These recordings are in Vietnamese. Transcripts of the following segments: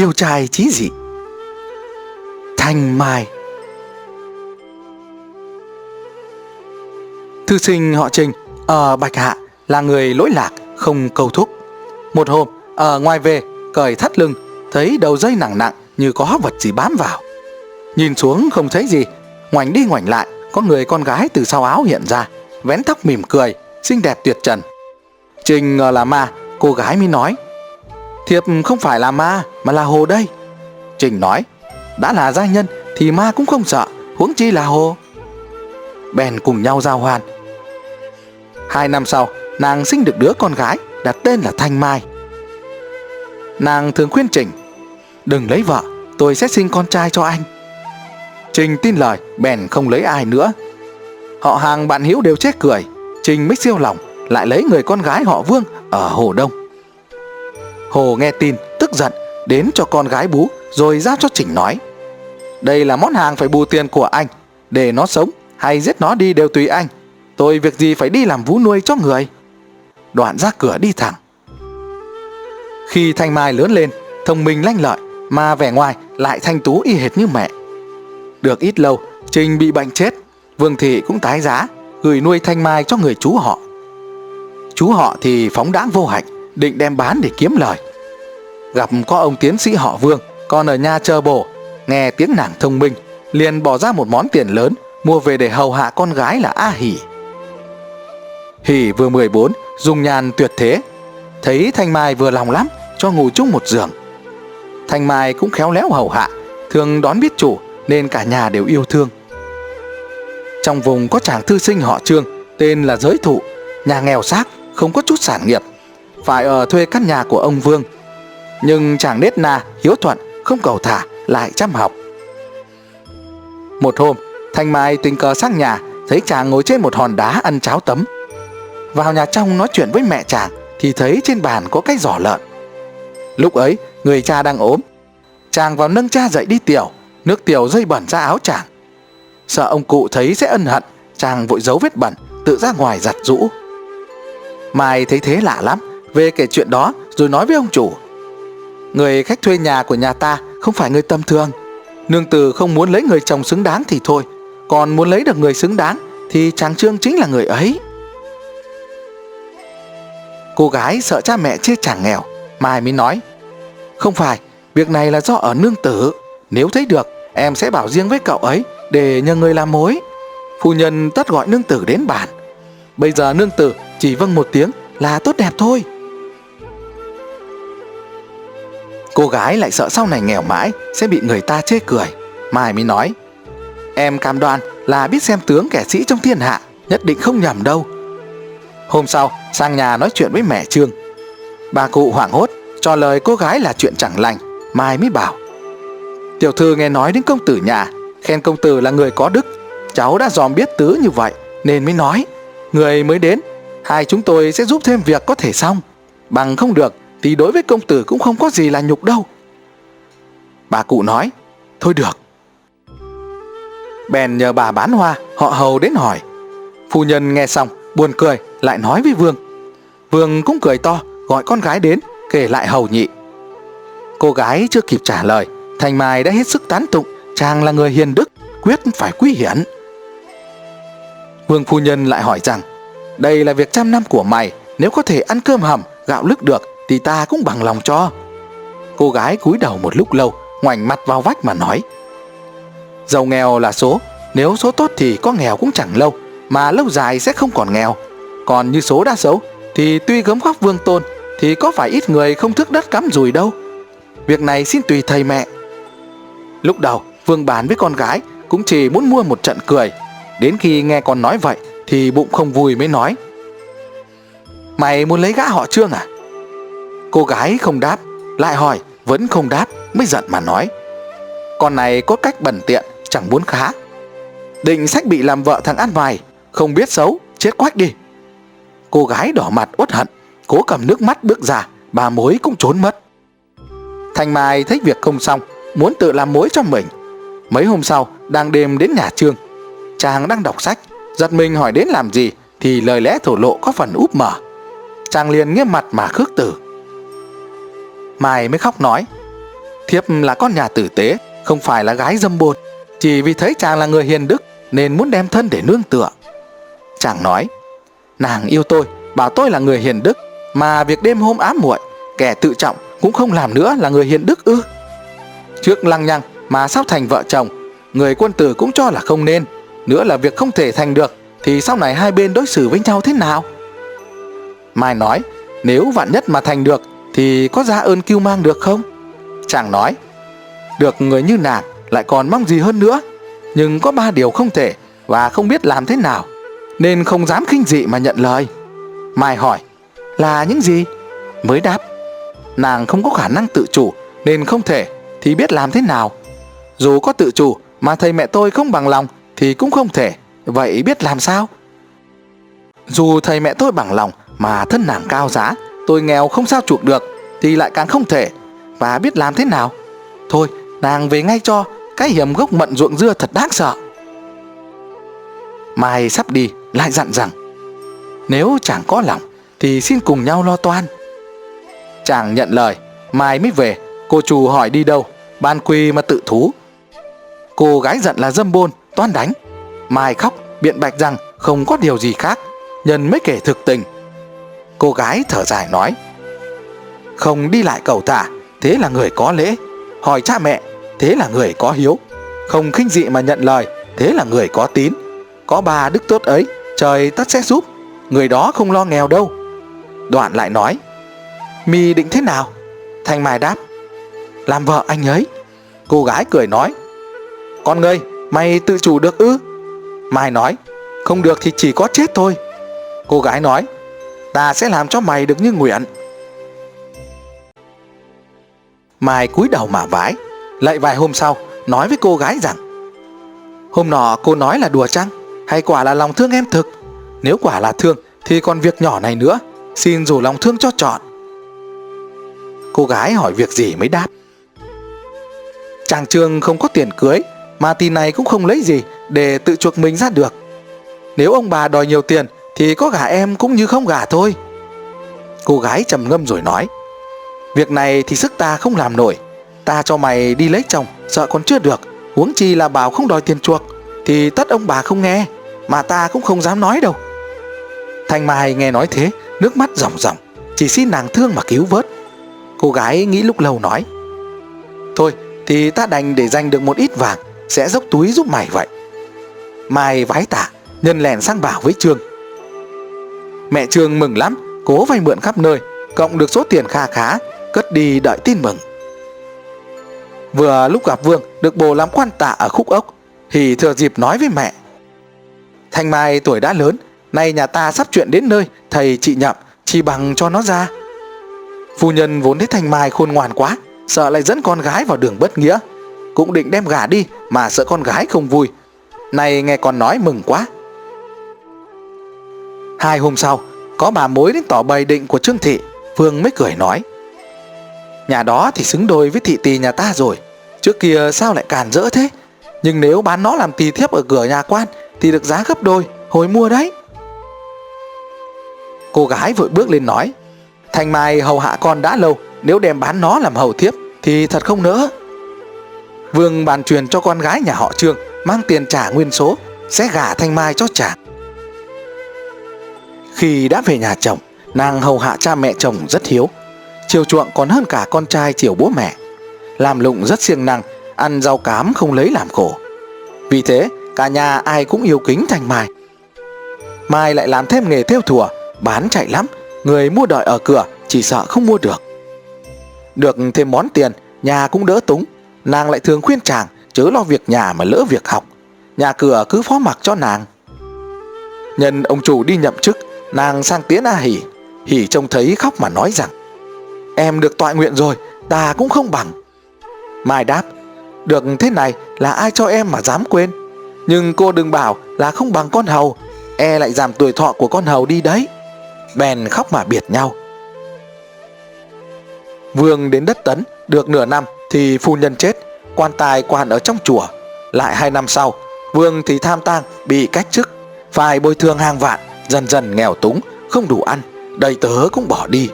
Liêu trai chí dị Thanh Mai Thư sinh họ Trình ở Bạch Hạ là người lỗi lạc, không cầu thúc. Một hôm, ở ngoài về, cởi thắt lưng, thấy đầu dây nặng nặng như có vật gì bám vào. Nhìn xuống không thấy gì, ngoảnh đi ngoảnh lại, có người con gái từ sau áo hiện ra, vén tóc mỉm cười, xinh đẹp tuyệt trần. Trình ngờ là ma, cô gái mới nói, Thiệp không phải là ma, mà là hồ đây. Trình nói, đã là gia nhân thì ma cũng không sợ, huống chi là hồ. Bèn cùng nhau giao hoan. Hai năm sau, nàng sinh được đứa con gái đặt tên là Thanh Mai. Nàng thường khuyên Trình, đừng lấy vợ, tôi sẽ sinh con trai cho anh. Trình tin lời, bèn không lấy ai nữa. Họ hàng bạn hữu đều chết cười, Trình mới siêu lòng, lại lấy người con gái họ Vương ở Hồ Đông. Hồ nghe tin, tức giận, đến cho con gái bú, rồi giao cho Trình nói. Đây là món hàng phải bù tiền của anh, để nó sống hay giết nó đi đều tùy anh. Tôi việc gì phải đi làm vú nuôi cho người. Đoạn ra cửa đi thẳng. Khi Thanh Mai lớn lên, thông minh lanh lợi, mà vẻ ngoài lại thanh tú y hệt như mẹ. Được ít lâu, Trình bị bệnh chết, Vương Thị cũng tái giá, gửi nuôi Thanh Mai cho người chú họ. Chú họ thì phóng đãng vô hạnh, định đem bán để kiếm lời. Gặp có ông tiến sĩ họ Vương, còn ở nhà chờ bổ, nghe tiếng nàng thông minh, liền bỏ ra một món tiền lớn mua về để hầu hạ con gái là A Hỉ. Hỉ vừa 14, dùng nhàn tuyệt thế, thấy Thanh Mai vừa lòng lắm, cho ngủ chung một giường. Thanh Mai cũng khéo léo hầu hạ, thường đón biết chủ nên cả nhà đều yêu thương. Trong vùng có chàng thư sinh họ Trương, tên là Giới Thụ, nhà nghèo xác, không có chút sản nghiệp, phải ở thuê căn nhà của ông Vương. Nhưng chàng nết na, hiếu thuận, không cầu thả, lại chăm học. Một hôm, Thanh Mai tình cờ sang nhà, thấy chàng ngồi trên một hòn đá ăn cháo tấm. Vào nhà trong nói chuyện với mẹ chàng, thì thấy trên bàn có cái giỏ lợn. Lúc ấy, người cha đang ốm. Chàng vào nâng cha dậy đi tiểu, nước tiểu rơi bẩn ra áo chàng. Sợ ông cụ thấy sẽ ân hận, chàng vội giấu vết bẩn, tự ra ngoài giặt rũ. Mai thấy thế lạ lắm, về kể chuyện đó rồi nói với ông chủ. Người khách thuê nhà của nhà ta không phải người tầm thường. Nương tử không muốn lấy người chồng xứng đáng thì thôi, còn muốn lấy được người xứng đáng thì chàng Trương chính là người ấy. Cô gái sợ cha mẹ chê chàng nghèo, Mai mới nói Không phải, việc này là do ở nương tử Nếu thấy được, em sẽ bảo riêng với cậu ấy Để nhờ người làm mối Phu nhân tất gọi nương tử đến bàn Bây giờ nương tử chỉ vâng một tiếng là tốt đẹp thôi Cô gái lại sợ sau này nghèo mãi Sẽ bị người ta chê cười. Mai mới nói, Em cam đoan là biết xem tướng kẻ sĩ trong thiên hạ, Nhất định không nhầm đâu. Hôm sau, sang nhà nói chuyện với mẹ Trương. Bà cụ hoảng hốt, cho lời cô gái là chuyện chẳng lành, Mai mới bảo, Tiểu thư nghe nói đến công tử nhà, Khen công tử là người có đức, Cháu đã dòm biết tứ như vậy, Nên mới nói, Người mới đến, Hai chúng tôi sẽ giúp thêm việc có thể xong, Bằng không được thì đối với công tử cũng không có gì là nhục đâu Bà cụ nói Thôi được Bèn nhờ bà bán hoa Họ hầu đến hỏi Phu nhân nghe xong buồn cười Lại nói với Vương Vương cũng cười to gọi con gái đến kể lại hầu nhị. Cô gái chưa kịp trả lời, Thành Mai đã hết sức tán tụng chàng là người hiền đức, quyết phải quý hiển. Vương phu nhân lại hỏi rằng, đây là việc trăm năm của mày, nếu có thể ăn cơm hầm, gạo lứt được thì ta cũng bằng lòng cho. Cô gái cúi đầu một lúc lâu, ngoảnh mặt vào vách mà nói. Giàu nghèo là số, nếu số tốt thì có nghèo cũng chẳng lâu, mà lâu dài sẽ không còn nghèo. Còn như số đã xấu, thì tuy gấm góc vương tôn thì có phải ít người không thức đất cắm rùi đâu. Việc này xin tùy thầy mẹ. Lúc đầu, Vương bàn với con gái cũng chỉ muốn mua một trận cười. Đến khi nghe con nói vậy thì bụng không vui mới nói. Mày muốn lấy gã họ Trương à? Cô gái không đáp, lại hỏi, vẫn không đáp, mới giận mà nói. Con này có cách bẩn tiện, chẳng muốn khá. Định sách bị làm vợ thằng ăn mày, không biết xấu, chết quách đi. Cô gái đỏ mặt uất hận, cố cầm nước mắt bước ra, bà mối cũng trốn mất. Thanh Mai thấy việc không xong, muốn tự làm mối cho mình. Mấy hôm sau, đang đêm đến nhà Trương. Chàng đang đọc sách, giật mình hỏi đến làm gì, thì lời lẽ thổ lộ có phần úp mở. Chàng liền nghiêm mặt mà khước từ. Mai mới khóc nói, Thiếp là con nhà tử tế, không phải là gái dâm bột. Chỉ vì thấy chàng là người hiền đức nên muốn đem thân để nương tựa. Chàng nói, nàng yêu tôi, bảo tôi là người hiền đức, mà việc đêm hôm ám muội, kẻ tự trọng cũng không làm nữa là người hiền đức ư. Trước lăng nhăng mà sắp thành vợ chồng, người quân tử cũng cho là không nên, nữa là việc không thể thành được, thì sau này hai bên đối xử với nhau thế nào? Mai nói, nếu vạn nhất mà thành được, thì có ra ơn cứu mang được không? Chàng nói, được người như nàng lại còn mong gì hơn nữa, nhưng có ba điều không thể và không biết làm thế nào, nên không dám khinh dị mà nhận lời. Mai hỏi, là những gì? Mới đáp, nàng không có khả năng tự chủ nên không thể, thì biết làm thế nào? Dù có tự chủ mà thầy mẹ tôi không bằng lòng thì cũng không thể, vậy biết làm sao? Dù thầy mẹ tôi bằng lòng mà thân nàng cao giá, tôi nghèo không sao chuộc được thì lại càng không thể, và biết làm thế nào? Thôi, nàng về ngay cho, cái hiểm gốc mận ruộng dưa thật đáng sợ. Mai sắp đi, lại dặn rằng, nếu chàng có lòng thì xin cùng nhau lo toan. Chàng nhận lời, mai mới về, cô chủ hỏi đi đâu, ban quy mà tự thú. Cô gái giận là dâm bôn, toan đánh. Mai khóc, biện bạch rằng không có điều gì khác, nhân mới kể thực tình. Cô gái thở dài nói, không đi lại cầu thả, thế là người có lễ. Hỏi cha mẹ, thế là người có hiếu. Không khinh dị mà nhận lời, thế là người có tín. Có ba đức tốt ấy, trời tất sẽ giúp, người đó không lo nghèo đâu. Đoạn lại nói, mi định thế nào? Thanh Mai đáp, làm vợ anh ấy. Cô gái cười nói, con ngươi, mày tự chủ được ư? Mai nói, không được thì chỉ có chết thôi. Cô gái nói, ta sẽ làm cho mày được như nguyện. Mai cúi đầu mà vái, lại vài hôm sau nói với cô gái rằng Hôm nọ cô nói là đùa chăng? Hay quả là lòng thương em thực? Nếu quả là thương Thì còn việc nhỏ này nữa. Xin rủ lòng thương cho chọn Cô gái hỏi việc gì mới đáp. Chàng Trương không có tiền cưới Mà tin này cũng không lấy gì Để tự chuộc mình ra được. Nếu ông bà đòi nhiều tiền thì có gả em cũng như không gả thôi. Cô gái trầm ngâm rồi nói, Việc này thì sức ta không làm nổi. Ta cho mày đi lấy chồng, Sợ còn chưa được. Huống chi là bảo không đòi tiền chuộc, Thì tất ông bà không nghe, Mà ta cũng không dám nói đâu. Thanh Mai nghe nói thế, Nước mắt ròng ròng, Chỉ xin nàng thương mà cứu vớt. Cô gái nghĩ lúc lâu nói, Thôi, thì ta đành để dành được một ít vàng, Sẽ dốc túi giúp mày vậy. Mai vái tạ, Nhân lèn sang bảo với Trương. Mẹ Trương mừng lắm, Cố vay mượn khắp nơi, Cộng được số tiền kha khá, Cất đi đợi tin mừng. Vừa lúc gặp Vương, được bồ làm quan tạ ở khúc ốc, Thì thừa dịp nói với mẹ. Thanh Mai tuổi đã lớn, Nay nhà ta sắp chuyện đến nơi, Thầy chị nhậm Chỉ bằng cho nó ra. Phu nhân vốn thấy Thanh Mai khôn ngoan quá, Sợ lại dẫn con gái vào đường bất nghĩa. Cũng định đem gả đi, Mà sợ con gái không vui. Nay nghe con nói mừng quá Hai hôm sau, Có bà mối đến tỏ bày định của Trương Thị. Phương mới cười nói, Nhà đó thì xứng đôi với thị tỳ nhà ta rồi. Trước kia sao lại càn rỡ thế? Nhưng nếu bán nó làm tỳ thiếp ở cửa nhà quan Thì được giá gấp đôi, Hồi mua đấy. Cô gái vội bước lên nói Thành Mai hầu hạ con đã lâu, Nếu đem bán nó làm hầu thiếp Thì thật không nỡ. Vương bàn truyền cho con gái nhà họ Trương, Mang tiền trả nguyên số, Sẽ gả Thanh Mai cho chàng. Khi đã về nhà chồng Nàng hầu hạ cha mẹ chồng rất hiếu chiều chuộng còn hơn cả con trai chiều bố mẹ. Làm lụng rất siêng năng, ăn rau cám không lấy làm khổ. Vì thế, cả nhà ai cũng yêu kính thành Mai. Mai lại làm thêm nghề theo thùa, bán chạy lắm, người mua đợi ở cửa chỉ sợ không mua được. Được thêm món tiền, nhà cũng đỡ túng, nàng lại thường khuyên chàng chớ lo việc nhà mà lỡ việc học. Nhà cửa cứ phó mặc cho nàng. Nhân ông chủ đi nhậm chức, nàng sang tiến A Hỉ. Hỉ trông thấy khóc mà nói rằng, Em được tọa nguyện rồi, Ta cũng không bằng. Mai đáp, Được thế này là ai cho em mà dám quên? Nhưng cô đừng bảo là không bằng con hầu E lại giảm tuổi thọ của con hầu đi đấy. Bèn khóc mà biệt nhau. Vương đến đất tấn, Được nửa năm thì phu nhân chết, Quan tài quan ở trong chùa. Lại hai năm sau, Vương thì tham tang bị cách chức Phải bồi thường hàng vạn. Dần dần nghèo túng, Không đủ ăn, Đầy tớ cũng bỏ đi.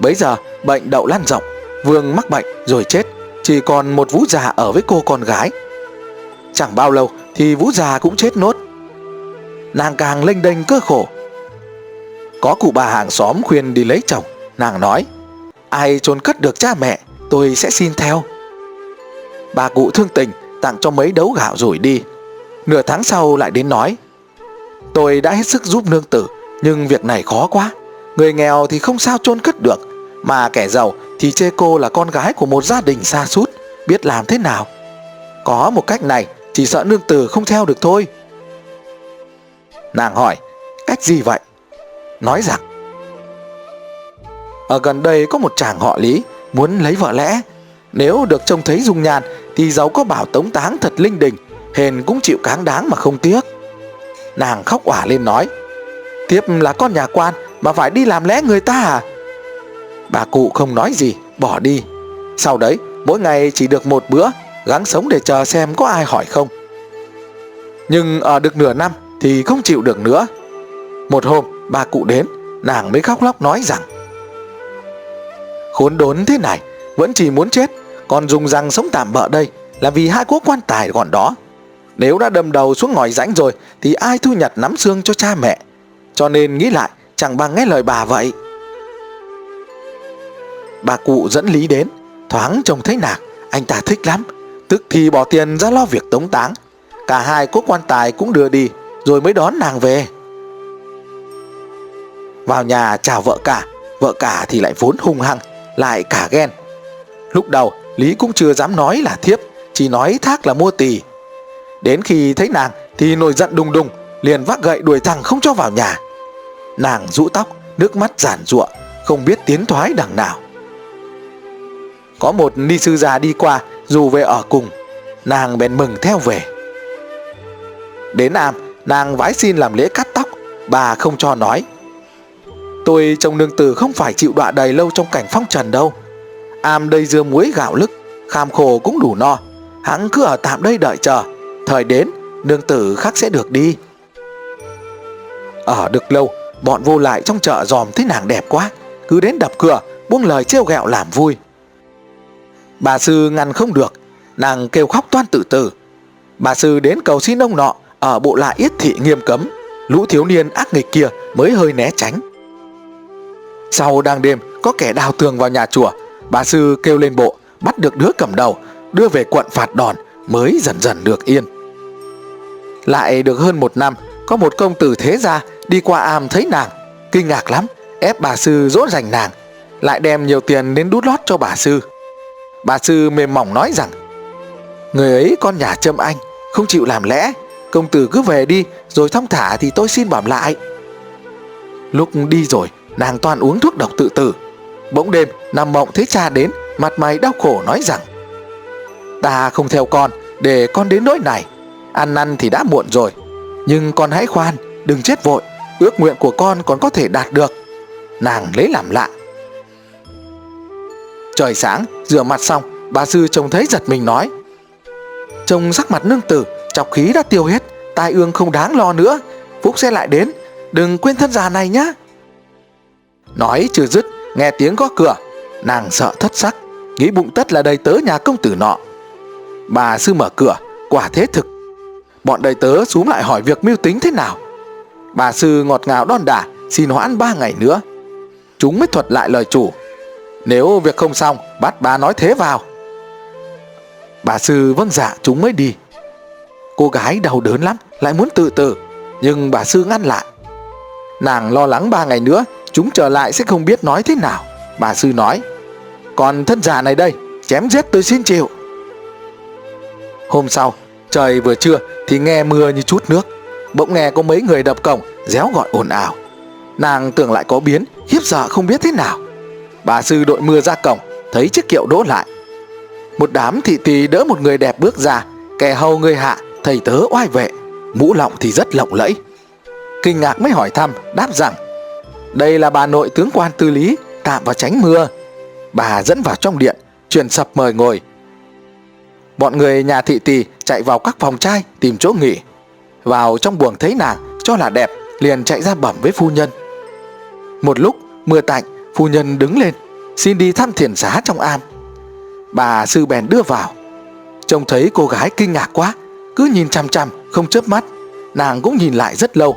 Bấy giờ, bệnh đậu lan rộng, Vương mắc bệnh rồi chết, Chỉ còn một vũ già ở với cô con gái. Chẳng bao lâu thì vũ già cũng chết nốt. Nàng càng lênh đênh cơ khổ. Có cụ bà hàng xóm khuyên đi lấy chồng, Nàng nói, Ai chôn cất được cha mẹ, Tôi sẽ xin theo. Bà cụ thương tình Tặng cho mấy đấu gạo rồi đi. Nửa tháng sau lại đến nói Tôi đã hết sức giúp nương tử, Nhưng việc này khó quá. Người nghèo thì không sao chôn cất được, Mà kẻ giàu thì chê cô là con gái của một gia đình xa sút Biết làm thế nào? Có một cách này, Chỉ sợ nương tử không theo được thôi. Nàng hỏi, Cách gì vậy? Nói rằng, Ở gần đây có một chàng họ lý, Muốn lấy vợ lẽ. Nếu được trông thấy dung nhan Thì giàu có bảo tống táng thật linh đình Hền cũng chịu cáng đáng mà không tiếc. Nàng khóc òa lên nói, Tiếp là con nhà quan Mà phải đi làm lẽ người ta à? Bà cụ không nói gì, Bỏ đi. Sau đấy, mỗi ngày chỉ được một bữa, Gắng sống để chờ xem có ai hỏi không. Nhưng ở được nửa năm Thì không chịu được nữa. Một hôm, bà cụ đến, Nàng mới khóc lóc nói rằng, Khốn đốn thế này, Vẫn chỉ muốn chết, Còn dùng răng sống tạm bợ đây Là vì hai quốc quan tài còn đó. Nếu đã đâm đầu xuống ngòi rãnh rồi, Thì ai thu nhặt nắm xương cho cha mẹ? Cho nên nghĩ lại, Chẳng bằng nghe lời bà vậy. Bà cụ dẫn Lý đến, Thoáng trông thấy nạc Anh ta thích lắm, Tức thì bỏ tiền ra lo việc tống táng. Cả hai quốc quan tài cũng đưa đi, Rồi mới đón nàng về. Vào nhà chào vợ cả Vợ cả thì lại vốn hung hăng, Lại cả ghen. Lúc đầu, Lý cũng chưa dám nói là thiếp, Chỉ nói thác là mua tỳ. Đến khi thấy nàng thì nổi giận đùng đùng, Liền vác gậy đuổi thằng không cho vào nhà. Nàng rũ tóc, Nước mắt giản giụa, Không biết tiến thoái đằng nào. Có một ni sư già đi qua, Dù về ở cùng, Nàng bèn mừng theo về. Đến Am, Nàng vái xin làm lễ cắt tóc, Bà không cho nói. Tôi trông nương tử không phải chịu đọa đầy lâu trong cảnh phong trần đâu. Am đây dưa muối gạo lức, Kham khổ cũng đủ no Hắn cứ ở tạm đây đợi chờ. Thời đến, nương tử khác sẽ được đi. Ở được lâu, Bọn vô lại trong chợ dòm thấy nàng đẹp quá, Cứ đến đập cửa, Buông lời trêu ghẹo làm vui. Bà sư ngăn không được, Nàng kêu khóc toan tự tử. Bà sư đến cầu xin ông nọ, Ở bộ lại yết thị nghiêm cấm, Lũ thiếu niên ác nghịch kia mới hơi né tránh. Sau đang đêm, Có kẻ đào tường vào nhà chùa, Bà sư kêu lên bộ, Bắt được đứa cầm đầu, Đưa về quận phạt đòn, Mới dần dần được yên. Lại được hơn một năm, Có một công tử thế gia Đi qua am thấy nàng. Kinh ngạc lắm, Ép bà sư dỗ dành nàng, Lại đem nhiều tiền đến đút lót cho bà sư. Bà sư mềm mỏng nói rằng, Người ấy con nhà châm anh, Không chịu làm lẽ, Công tử cứ về đi, Rồi thong thả thì tôi xin bảo lại. Lúc đi rồi, Nàng toàn uống thuốc độc tự tử. Bỗng đêm, nằm mộng thấy cha đến, Mặt mày đau khổ nói rằng, Ta không theo con, Để con đến nỗi này. Ăn năn thì đã muộn rồi. Nhưng con hãy khoan, Đừng chết vội. Ước nguyện của con còn có thể đạt được. Nàng lấy làm lạ. Trời sáng, rửa mặt xong, Bà sư trông thấy giật mình nói. Trông sắc mặt nương tử, Chọc khí đã tiêu hết, Tai ương không đáng lo nữa. Phúc sẽ lại đến, Đừng quên thân già này nhá. Nói chưa dứt, Nghe tiếng có cửa. Nàng sợ thất sắc, Nghĩ bụng tất là đầy tớ nhà công tử nọ. Bà sư mở cửa, Quả thế thực. Bọn đầy tớ xuống lại hỏi việc mưu tính thế nào. Bà sư ngọt ngào đon đả, Xin hoãn ba ngày nữa. Chúng mới thuật lại lời chủ. Nếu việc không xong, Bắt bà nói thế vào. Bà sư vâng dạ chúng mới đi. Cô gái đau đớn lắm, Lại muốn tự tử. Nhưng bà sư ngăn lại. Nàng lo lắng ba ngày nữa, Chúng trở lại sẽ không biết nói thế nào. Bà sư nói, Còn thân già này đây, Chém giết tôi xin chịu. Hôm sau Trời vừa trưa Thì nghe mưa như chút nước. Bỗng nghe có mấy người đập cổng, Réo gọi ồn ào. Nàng tưởng lại có biến, hiếp sợ không biết thế nào. Bà sư đội mưa ra cổng, Thấy chiếc kiệu đỗ lại. Một đám thị tỳ đỡ một người đẹp bước ra, Kẻ hầu người hạ, Thầy tớ oai vệ. Mũ lọng thì rất lộng lẫy. Kinh ngạc mới hỏi thăm, Đáp rằng, Đây là bà nội tướng quan tư lý, Tạm vào tránh mưa. Bà dẫn vào trong điện, Truyền sập mời ngồi. Bọn người nhà thị tỳ chạy vào các phòng trai Tìm chỗ nghỉ Vào trong buồng thấy nàng cho là đẹp Liền chạy ra bẩm với phu nhân Một lúc mưa tạnh Phu nhân đứng lên xin đi thăm thiền xá trong am. Bà sư bèn đưa vào. Trông thấy cô gái kinh ngạc quá, cứ nhìn chăm chăm, không chớp mắt. Nàng cũng nhìn lại rất lâu.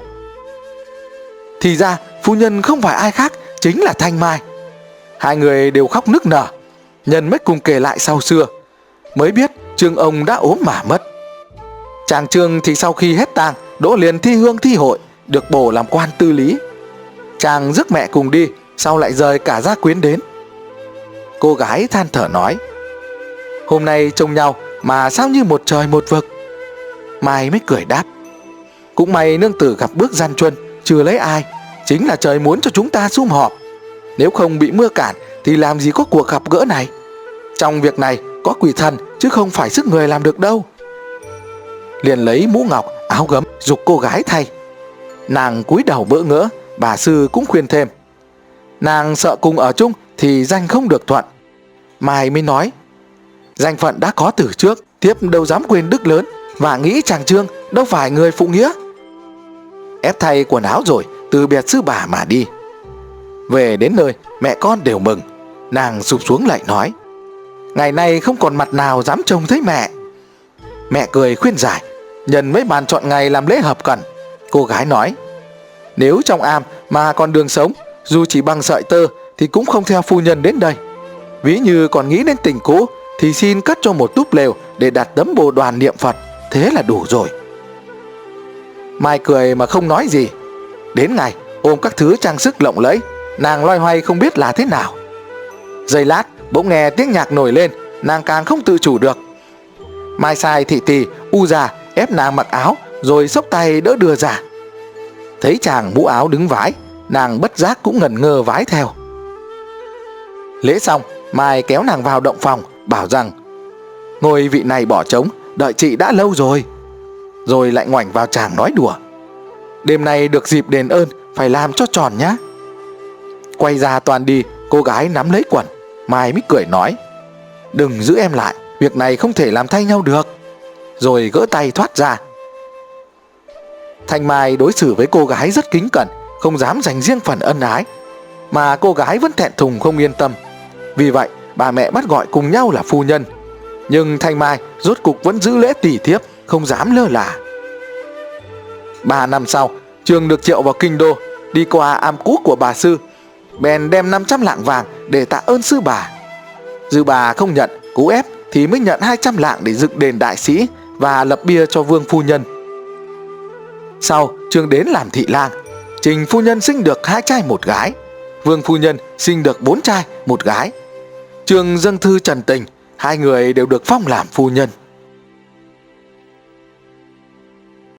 Thì ra, phu nhân không phải ai khác, chính là Thanh Mai. Hai người đều khóc nức nở. Nhân mới cùng kể lại sau xưa. Mới biết Trương ông đã ốm mà mất. Chàng Trương thì sau khi hết tang, đỗ liền thi hương thi hội, được bổ làm quan tư lý. Chàng rước mẹ cùng đi, sau lại rời cả gia quyến đến. Cô gái than thở nói, hôm nay trông nhau mà sao như một trời một vực. Mai mới cười đáp, cũng may nương tử gặp bước gian truân, chưa lấy ai, chính là trời muốn cho chúng ta sum họp. Nếu không bị mưa cản thì làm gì có cuộc gặp gỡ này. Trong việc này có quỷ thần chứ không phải sức người làm được đâu. Liền lấy mũ ngọc, áo gấm, dục cô gái thay. Nàng cúi đầu bỡ ngỡ, bà sư cũng khuyên thêm. Nàng sợ cùng ở chung thì danh không được thuận. Mai mới nói, danh phận đã có từ trước, tiếp đâu dám quên đức lớn và nghĩ chàng trương đâu phải người phụ nghĩa. Ép thay quần áo rồi, từ biệt sư bà mà đi. Về đến nơi, mẹ con đều mừng. Nàng sụp xuống lại nói, ngày nay không còn mặt nào dám trông thấy mẹ. Mẹ cười khuyên giải, nhân mấy bàn chọn ngày làm lễ hợp cần. Cô gái nói, nếu trong am mà còn đường sống, dù chỉ bằng sợi tơ thì cũng không theo phu nhân đến đây. Ví như còn nghĩ đến tình cũ thì xin cất cho một túp lều để đặt tấm bồ đoàn niệm Phật, thế là đủ rồi. Mai cười mà không nói gì. Đến ngày ôm các thứ trang sức lộng lẫy, nàng loay hoay không biết là thế nào. Giây lát, bỗng nghe tiếng nhạc nổi lên, nàng càng không tự chủ được. Mai sai thị tỳ, u già ép nàng mặc áo rồi xốc tay đỡ đưa giả Thấy chàng mũ áo đứng vái, nàng bất giác cũng ngẩn ngơ vái theo. Lễ xong, Mai kéo nàng vào động phòng, bảo rằng Ngôi vị này bỏ trống, đợi chị đã lâu rồi. Rồi lại ngoảnh vào chàng nói đùa. Đêm nay được dịp đền ơn, phải làm cho tròn nhá. Quay ra toàn đi, cô gái nắm lấy quần. Mai mới cười nói Đừng giữ em lại, việc này không thể làm thay nhau được. Rồi gỡ tay thoát ra. Thanh Mai đối xử với cô gái rất kính cẩn, không dám dành riêng phần ân ái. Mà cô gái vẫn thẹn thùng không yên tâm. Vì vậy, bà mẹ bắt gọi cùng nhau là phu nhân. Nhưng Thanh Mai rốt cục vẫn giữ lễ tỷ thiếp, không dám lơ là. Ba năm sau, Trường được triệu vào kinh đô, đi qua am cũ của bà sư. Bèn đem 500 lạng vàng để tạ ơn sư bà. Dư bà không nhận, cú ép thì mới nhận 200 lạng để dựng đền đại sĩ và lập bia cho vương phu nhân. Sau, Trương đến làm thị lang. Trình phu nhân sinh được hai trai một gái. Vương phu nhân sinh được bốn trai một gái. Trương dâng thư trần tình, hai người đều được phong làm phu nhân.